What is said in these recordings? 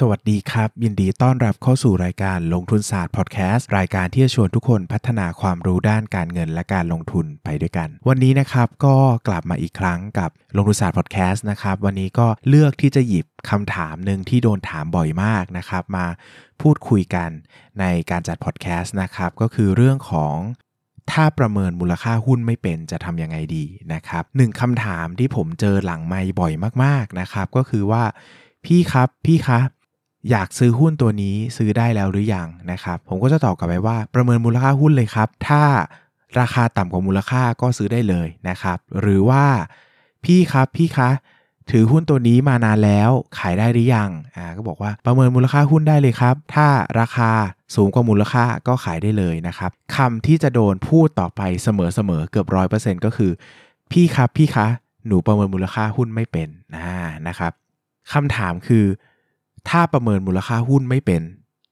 สวัสดีครับ ยินดีต้อนรับเข้าสู่รายการลงทุนศาสตร์พอดแคสต์รายการที่จะชวนทุกคนพัฒนาความรู้ด้านการเงินและการลงทุนไปด้วยกัน วันนี้นะครับก็กลับมาอีกครั้งกับลงทุนศาสตร์พอดแคสต์นะครับวันนี้ก็เลือกที่จะหยิบคำถามหนึ่งที่โดนถามบ่อยมากนะครับ มาพูดคุยกันในการจัดพอดแคสต์นะครับก็คือเรื่องของถ้าประเมินมูลค่าหุ้นไม่เป็นจะทำยังไงดีนะครับหนึ่งคำถามที่ผมเจอหลังไม่บ่อยมากๆนะครับ ก็คือว่าพี่ครับพี่คะ อยากซื้อหุ้นตัวนี้ซื้อได้แล้วหรือยังนะครับผมก็จะตอบกลับไปว่าประเมินมูลค่าหุ้นเลยครับ ถ้าราคาต่ำกว่ามูลค่าก็ซื้อได้เลยนะครับ หรือว่าพี่ครับพี่คะถือหุ้นตัวนี้มานานแล้วขายได้หรือยังอ่าก็บอกว่าประเมินมูลค่าหุ้นได้เลยครับ ถ้าราคาสูงกว่ามูลค่าก็ขายได้เลยนะครับคำที่จะโดนพูดต่อไปเสมอๆเกือบร้อยเปอร์เซ็นต์ก็คือ พี่ครับพี่คะหนูประเมินมูลค่าหุ้นไม่เป็นอ่านะครับคำถามคือ ถ้าประเมินมูลค่าหุ้นไม่เป็น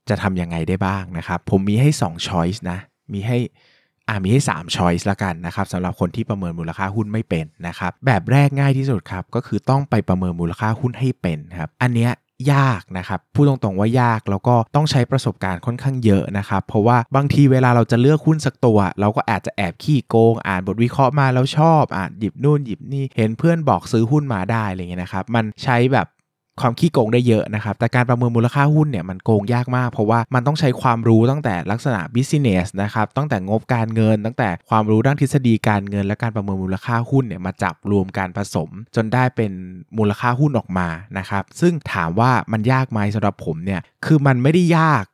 จะทำยังไงได้บ้างนะครับ ผมมีให้2 choice นะ มีให้อ่ามีให้3 choice ละกันนะครับสำหรับคนที่ประเมินมูลค่าหุ้นไม่เป็นนะครับ แบบแรกง่ายที่สุดครับก็คือต้องไปประเมินมูลค่าหุ้นให้เป็นครับ อันเนี้ยยากนะครับพูดตรงๆว่ายากแล้วก็ต้องใช้ประสบการณ์ค่อนข้างเยอะนะครับ เพราะว่าบางทีเวลาเราจะเลือกหุ้นสักตัว เราก็อาจจะแอบขี้โกง อ่านบทวิเคราะห์มาแล้วชอบอ่านหยิบนู่นหยิบนี่เห็นเพื่อนบอกซื้อหุ้นมาได้อะไรเงี้ยนะครับ มันใช้แบบ ความขี้โกงได้เยอะนะครับ แต่การประเมินมูลค่าหุ้นเนี่ยมันโกงยากมาก เพราะว่ามันต้องใช้ความรู้ตั้งแต่ลักษณะ business นะครับตั้งแต่งบการเงิน ตั้งแต่ความรู้ด้านทฤษฎีการเงิน และการประเมินมูลค่าหุ้นเนี่ยมาจับรวมการผสม จนได้เป็นมูลค่าหุ้นออกมานะครับซึ่งถามว่ามันยากไหมสำหรับผมเนี่ยคือมันไม่ได้ยาก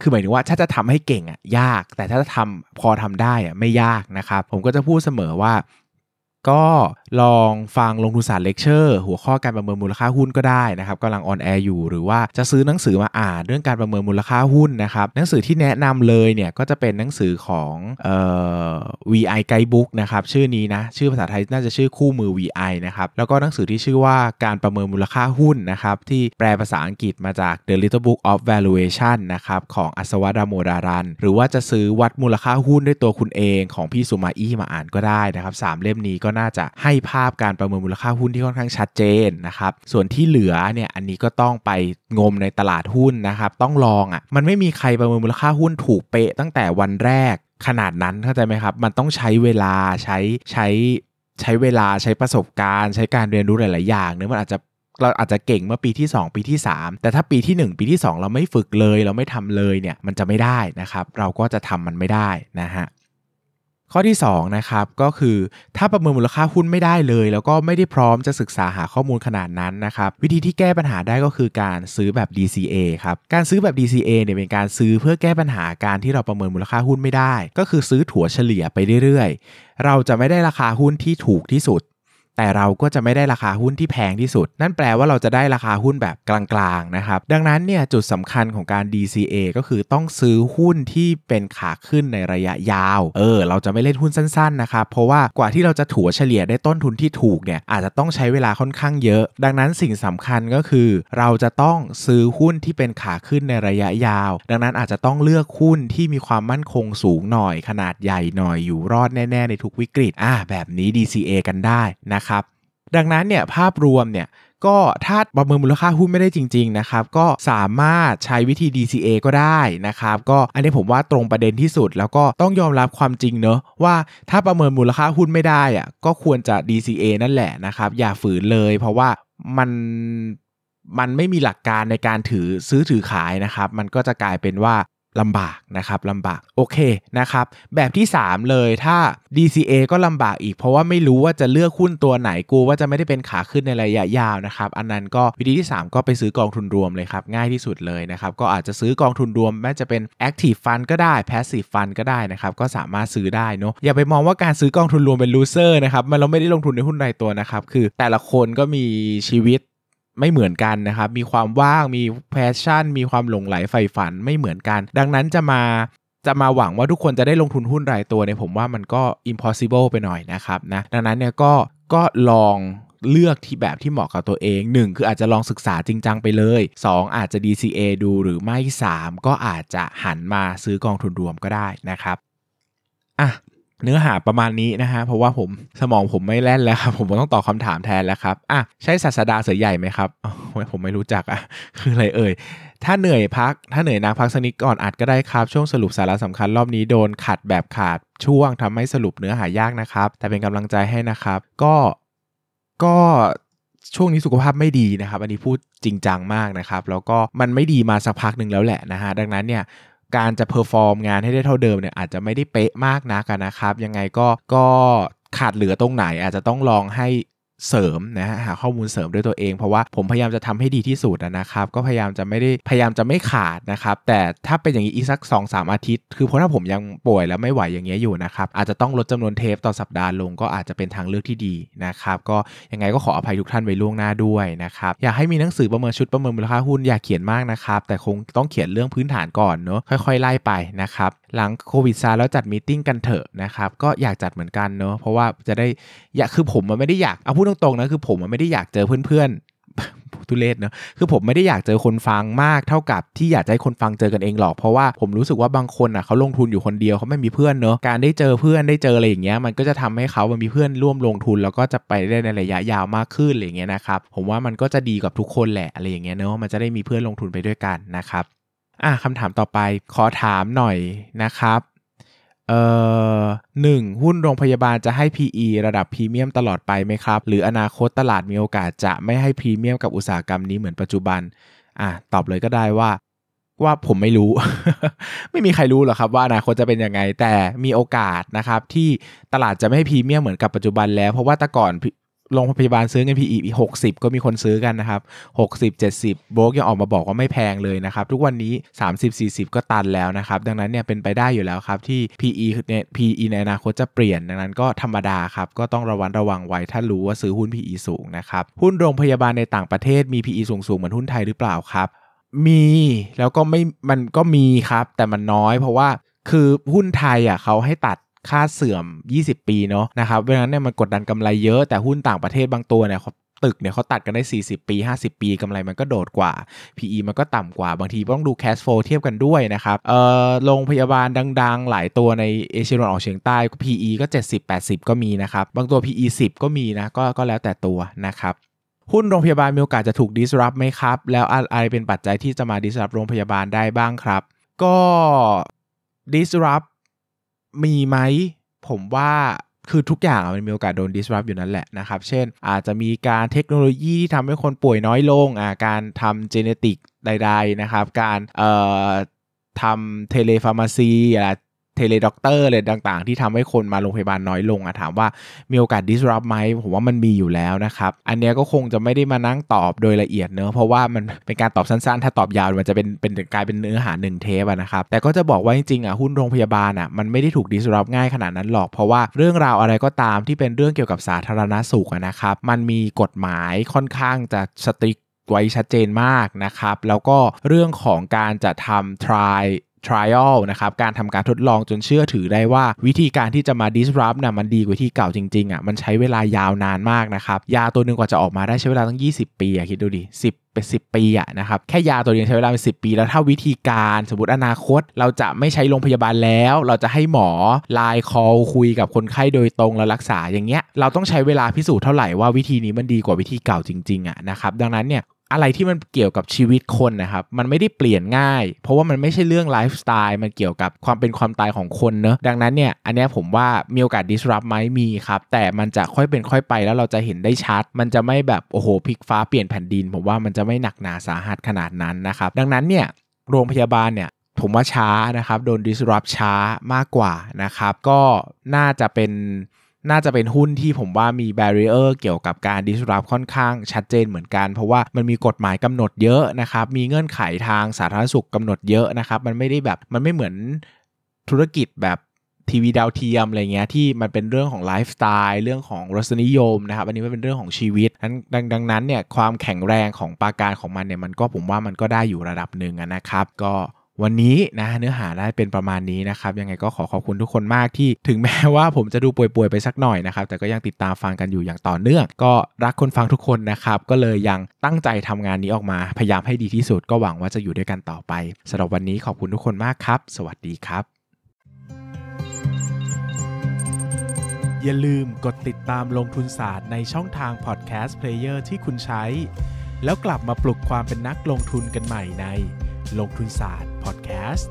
คือหมายถึงว่าถ้าจะทำให้เก่งอะยาก แต่ถ้าจะทำพอทำได้อะไม่ยากนะครับ ผมก็จะพูดเสมอว่า ก็ ลองฟังลงทุนศาสตร์เลคเชอร์หัวข้อการประเมินมูลค่าหุ้นก็ได้นะครับกำลัง on air อยู่หรือว่าจะซื้อหนังสือมาอ่านเรื่องการประเมินมูลค่าหุ้นนะครับหนังสือที่แนะนำเลยเนี่ยก็จะเป็นหนังสือของเอ่อ VI Guidebook นะครับชื่อนี้นะชื่อภาษาไทยน่าจะชื่อคู่มือ VI นะครับแล้วก็หนังสือที่ชื่อว่าการประเมินมูลค่าหุ้นนะครับที่แปลภาษาอังกฤษมาจาก The Little Book of Valuation นะครับของอัศวดาโมดารัน หรือว่าจะซื้อวัดมูลค่าหุ้นด้วยตัวคุณเองของพี่สุมาอี้มาอ่านก็ได้นะครับสามเล่มนี้ก็น่าจะให้ภาพการประเมินมูลค่าหุ้นที่ค่อนข้างชัดเจนนะครับส่วนที่เหลือเนี่ยอันนี้ก็ต้องไปงมในตลาดหุ้นนะครับต้องลองอะ่ะมันไม่มีใครประเมินมูลค่าหุ้นถูกเป๊ะตั้งแต่วันแรกขนาดนั้นเข้าใจไหมครับ มันต้องใช้เวลาใช้ใช้ใช้เวลาใช้ประสบการณ์ ใช้การเรียนรู้หลาย ๆ อย่างเนื้อมันอาจจะเราอาจจะเก่งเมื่อปีที่ 2 ปีที่ 3 แต่ถ้าปีที่ 1 ปีที่ 2 เราไม่ฝึกเลย เราไม่ทำเลยเนี่ยมันจะไม่ได้นะครับ เราก็จะทำมันไม่ได้นะฮะ ข้อที่2นะครับก็คือถ้าประเมินมูลค่าหุ้นไม่ได้เลย แล้วก็ไม่ได้พร้อมจะศึกษาหาข้อมูลขนาดนั้นนะครับวิธีที่แก้ปัญหาได้ก็คือการซื้อแบบ DCA ครับการซื้อแบบ DCA เนี่ยเป็นการซื้อเพื่อแก้ปัญหาการที่เราประเมินมูลค่าหุ้นไม่ได้ ก็คือซื้อถั่วเฉลี่ยไปเรื่อยๆ เราจะไม่ได้ราคาหุ้นที่ถูกที่สุด แต่เราก็จะไม่ได้ราคาหุ้นที่แพงที่สุด นั่นแปลว่าเราจะได้ราคาหุ้นแบบกลางๆนะครับ ดังนั้นเนี่ยจุดสำคัญของการ DCA ก็คือต้องซื้อหุ้นที่เป็นขาขึ้นในระยะยาว เออ เราจะไม่เล่นหุ้นสั้นๆนะครับ เพราะว่ากว่าที่เราจะถัวเฉลี่ยได้ต้นทุนที่ถูกเนี่ยอาจจะต้องใช้เวลาค่อนข้างเยอะ ดังนั้นสิ่งสำคัญก็คือ เราจะต้องซื้อหุ้นที่เป็นขาขึ้นในระยะยาว ดังนั้นอาจจะต้องเลือกหุ้นที่มีความมั่นคงสูงหน่อย ขนาดใหญ่หน่อยอยู่รอดแน่ ๆ ในทุกวิกฤตอ่าแบบนี้ DCA กันได้นะครับ ดังนั้นเนี่ยภาพรวมเนี่ยก็ถ้าประเมินมูลค่าหุ้นไม่ได้จริงๆนะครับก็สามารถใช้วิธี DCA ก็ได้นะครับก็อันนี้ผมว่าตรงประเด็นที่สุด แล้วก็ต้องยอมรับความจริงเนอะว่าถ้าประเมินมูลค่าหุ้นไม่ได้อะก็ควรจะ DCA นั่นแหละนะครับอย่าฝืนเลย เพราะว่ามันมันไม่มีหลักการในการถือซื้อถือขายนะครับ มันก็จะกลายเป็นว่า ลำบากนะครับลำบากโอเคนะครับแบบที่ 3 เลยถ้า DCA ก็ลำบากอีก เพราะว่าไม่รู้ว่าจะเลือกหุ้นตัวไหนกูว่าจะไม่ได้เป็นขาขึ้นในระยะยาวนะครับอันนั้นก็วิธีที่ 3 ก็ไปซื้อกองทุนรวมเลยครับง่ายที่สุดเลยนะครับก็อาจจะซื้อกองทุนรวมแม้จะเป็น Active Fund ก็ได้ Passive Fund ก็ได้นะครับก็สามารถซื้อได้เนาะอย่าไปมองว่าการซื้อกองทุนรวมเป็น loser นะครับมันเราไม่ได้ลงทุนในหุ้นรายตัวนะครับคือแต่ละคนก็มีชีวิต ไม่เหมือนกันนะครับ มีความว่าง มี passion มีความหลงไหลใฝ่ฝันไม่เหมือนกัน ดังนั้นจะมาจะมาหวังว่าทุกคนจะได้ลงทุนหุ้นรายตัวเนี่ยผมว่ามันก็ impossible ไปหน่อยนะครับนะ ดังนั้นเนี่ยก็ก็ลองเลือกที่แบบที่เหมาะกับตัวเอง 1 คืออาจจะลองศึกษาจริงจังไปเลย 2 อาจจะ DCA ดูหรือไม่ 3 ก็อาจจะหันมาซื้อกองทุนรวมก็ได้นะครับอะ เนื้อหาประมาณนี้นะฮะเพราะว่าผมสมองผมไม่แล่นแล้วครับผมต้องตอบคำถามแทนแล้วครับอะใช่ศาสดาเสือใหญ่ไหมครับผมไม่รู้จักอะคืออะไรเอ่ยถ้าเหนื่อยพัก ถ้าเหนื่อยนักพักสักนิดก่อนอัดก็ได้ครับ ช่วงสรุปสาระสำคัญรอบนี้โดนขัดแบบขาดช่วงทำให้สรุปเนื้อหายากนะครับ แต่เป็นกำลังใจให้นะครับ ก็ก็ช่วงนี้สุขภาพไม่ดีนะครับ อันนี้พูดจริงจังมากนะครับ แล้วก็มันไม่ดีมาสักพักหนึ่งแล้วแหละนะฮะดังนั้นเนี่ย การจะ perform งานให้ได้เท่าเดิมเนี่ยอาจจะไม่ได้เป๊ะมากนักนะครับ ยังไงก็ก็ขาดเหลือตรงไหนอาจจะต้องลองให้ เสริมนะฮะหาข้อมูลเสริมด้วยตัวเอง เพราะว่าผมพยายามจะทำให้ดีที่สุดนะครับ ก็พยายามจะไม่ได้พยายามจะไม่ขาดนะครับ แต่ถ้าเป็นอย่างนี้อีกสัก2อสอาทิตย์ คือเพราะถ้าผมยังป่วยแล้วไม่ไหวอย่างเงี้ยอยู่นะครับ อาจจะต้องลดจำนวนเทปต่อสัปดาห์ลงก็อาจจะเป็นทางเลือกที่ดีนะครับ ก็ยังไงก็ขออภัยทุกท่านไว้ล่วงหน้าด้วยนะครับ อยากให้มีหนังสือประเมินชุดประเมินมูลค่าหุ้นอยากเขียนมากนะครับ แต่คงต้องเขียนเรื่องพื้นฐานก่อนเนาะค่อย ๆ ไล่ไปนะครับ หลังโควิดซาแล้วจัดมีติ้งกันเถอะนะครับ ก็อยากจัดเหมือนกันเนาะเพราะว่าจะได้อยากคือผมมันไม่ได้อยากเอาพูดตรงๆนะคือผมมันไม่ได้อยากเจอเพื่อนๆทุเลศเนะคือผมไม่ได้อยากเจอคนฟังมากเท่ากับที่อยากให้คนฟังเจอกันเองหรอกเพราะว่าผมรู้สึกว่าบางคนอะเขาลงทุนอยู่คนเดียวเขาไม่มีเพื่อนเนอะการได้เจอเพื่อนได้เจออะไรอย่างเงี้ยมันก็จะทำให้เขามันมีเพื่อนร่วมลงทุน แล้วก็จะไปได้ในระยะยาวมากขึ้นอะไรอย่างเงี้ยนะครับผมว่ามันก็จะดีกับทุกคนแหละอะไรอย่างเงี้ยเนอะมันจะได้มีเพื่อนลงทุนไปด้วยกันนะครับ อะคำถามต่อไปขอถามหน่อยนะครับเอ่อหนึ่งหุ้นโรงพยาบาลจะให้ PE ระดับพรีเมียมตลอดไปไหมครับ หรืออนาคตตลาดมีโอกาสจะไม่ให้พรีเมียมกับอุตสาหกรรมนี้เหมือนปัจจุบัน อะตอบเลยก็ได้ว่า ว่าผมไม่รู้ ไม่มีใครรู้หรอกครับว่าอนาคตจะเป็นยังไงแต่มีโอกาสนะครับที่ตลาดจะไม่ให้พรีเมียมเหมือนกับปัจจุบันแล้ว เพราะว่าแต่ก่อน โรงพยาบาลซื้อเงิน PE หกสิบก็มีคนซื้อกันนะครับ60 70โบรกยังออกมาบอกว่าไม่แพงเลยนะครับ ทุกวันนี้ 30 40 ก็ตันแล้วนะครับ ดังนั้นเนี่ยเป็นไปได้อยู่แล้วครับ ที่ PE เนี่ย PE ในอนาคตจะเปลี่ยน ดังนั้นก็ธรรมดาครับ ก็ต้องระวังระวังไว้ถ้ารู้ว่าซื้อหุ้น PE สูงนะครับ หุ้นโรงพยาบาลในต่างประเทศมี PE สูงสูงเหมือนหุ้นไทยหรือเปล่าครับ มีแล้วก็ไม่มันก็มีครับ แต่มันน้อยเพราะว่าคือหุ้นไทยอะเขาให้ตัด ค่าเสื่อม 20 ปีเนาะนะครับเพราะฉะนั้นเนี่ยมันกดดันกำไรเยอะแต่หุ้นต่างประเทศบางตัวเนี่ยตึกเนี่ยเขาตัดกันได้ 40 ปี 50 ปีกำไรมันก็โดดกว่า PE มันก็ต่ำกว่า บางทีต้องดู cash flow เทียบกันด้วยนะครับ เอ่อ โรงพยาบาลดังๆ หลายตัวในเอเชียตะวันออกเฉียงใต้ PE ก็ 70-80 ก็มีนะครับ บางตัว PE 10 ก็มีนะ ก็ก็แล้วแต่ตัวนะครับหุ้นโรงพยาบาลมีโอกาสจะถูก disrupt ไหมครับ แล้วอะไรเป็นปัจจัยที่จะมา disrupt โรงพยาบาลได้บ้างครับ ก็ disrupt มีไหมผมว่าคือทุกอย่างมันมีโอกาสโดน disrupt อยู่นั่นแหละนะครับ เช่น อาจจะมีการเทคโนโลยีที่ทำให้คนป่วยน้อยลงอ่การทำ genetic ใด ๆ นะครับ การเอ่อทำ telepharmacy อ่า teledoctor อะไรต่างๆ ที่ทำให้คนมาโรงพยาบาลน้อยลงอะถามว่ามีโอกาส disrupt ไหมผมว่ามันมีอยู่แล้วนะครับ อันนี้ก็คงจะไม่ได้มานั่งตอบโดยละเอียดเนอะเพราะว่ามันเป็นการตอบสั้นๆ ถ้าตอบยาวมันจะเป็นเป็นกลายเป็นเนื้อหาหนึ่งเทปนะครับ แต่ก็จะบอกว่าจริงๆอะหุ้นโรงพยาบาลอะมันไม่ได้ถูก disrupt ง่ายขนาดนั้นหรอก เพราะว่าเรื่องราวอะไรก็ตามที่เป็นเรื่องเกี่ยวกับสาธารณสุขนะครับมันมีกฎหมายค่อนข้างจะ strictไว้ชัดเจนมากนะครับแล้วก็เรื่องของการจะทำ try trial นะครับ การทำการทดลองจนเชื่อถือได้ว่า วิธีการที่จะมา disrupt นะมันดีกว่าที่เก่าจริงๆอะมันใช้เวลายาวนานมากนะครับ ยาตัวหนึ่งกว่าจะออกมาได้ใช้เวลาตั้ง 20 ปีอะคิดดูดิ10เป็น10 ปีอะนะครับแค่ยาตัวเดียวใช้เวลาเป็น10 ปี แล้วถ้าวิธีการสมมติอนาคต เราจะไม่ใช้โรงพยาบาลแล้ว เราจะให้หมอไลน์คอลคุยกับคนไข้โดยตรงแล้วรักษาอย่างเงี้ยเราต้องใช้เวลาพิสูจน์เท่าไหร่ว่าวิธีนี้มันดีกว่าวิธีเก่าจริงๆอะนะครับดังนั้นเนี่ย อะไรที่มันเกี่ยวกับชีวิตคนนะครับมันไม่ได้เปลี่ยนง่าย เพราะว่ามันไม่ใช่เรื่องไลฟ์สไตล์มันเกี่ยวกับความเป็นความตายของคนเนอะดังนั้นเนี่ยอันนี้ผมว่ามีโอกาส disrupt ไหมมีครับ แต่มันจะค่อยเป็นค่อยไปแล้วเราจะเห็นได้ชัด มันจะไม่แบบโอ้โหพลิกฟ้าเปลี่ยนแผ่นดิน ผมว่ามันจะไม่หนักหนาสาหัสขนาดนั้นนะครับดังนั้นเนี่ยโรงพยาบาลเนี่ยผมว่าช้านะครับโดน disrupt ช้ามากกว่านะครับก็น่าจะเป็น น่าจะเป็นหุ้นที่ผมว่ามี barrier เกี่ยวกับการ disrupt ค่อนข้างชัดเจนเหมือนกัน เพราะว่ามันมีกฎหมายกำหนดเยอะนะครับ มีเงื่อนไขทางสาธารณสุขกำหนดเยอะนะครับ มันไม่ได้แบบมันไม่เหมือนธุรกิจแบบทีวีดาวเทียมอะไรเงี้ยที่มันเป็นเรื่องของไลฟ์สไตล์เรื่องของรสนิยมนะครับอันนี้มันเป็นเรื่องของชีวิตดังดังนั้นเนี่ยความแข็งแรงของปราการของมันเนี่ยมันก็ผมว่ามันก็ได้อยู่ระดับหนึ่งนะครับ ก็ วันนี้นะเนื้อหาได้เป็นประมาณนี้นะครับยังไงก็ขอขอบคุณทุกคนมากที่ถึงแม้ว่าผมจะดูป่วยๆไปสักหน่อยนะครับแต่ก็ยังติดตามฟังกันอยู่อย่างต่อเนื่อง ก็รักคนฟังทุกคนนะครับก็เลยยังตั้งใจทำงานนี้ออกมาพยายามให้ดีที่สุดก็หวังว่าจะอยู่ด้วยกันต่อไปสำหรับวันนี้ขอบคุณทุกคนมากครับ สวัสดีครับ อย่าลืมกดติดตามลงทุนศาสตร์ในช่องทาง podcast player ที่คุณใช้ แล้วกลับมาปลุกความเป็นนักลงทุนกันใหม่ในลงทุนศาสตร์ Podcast.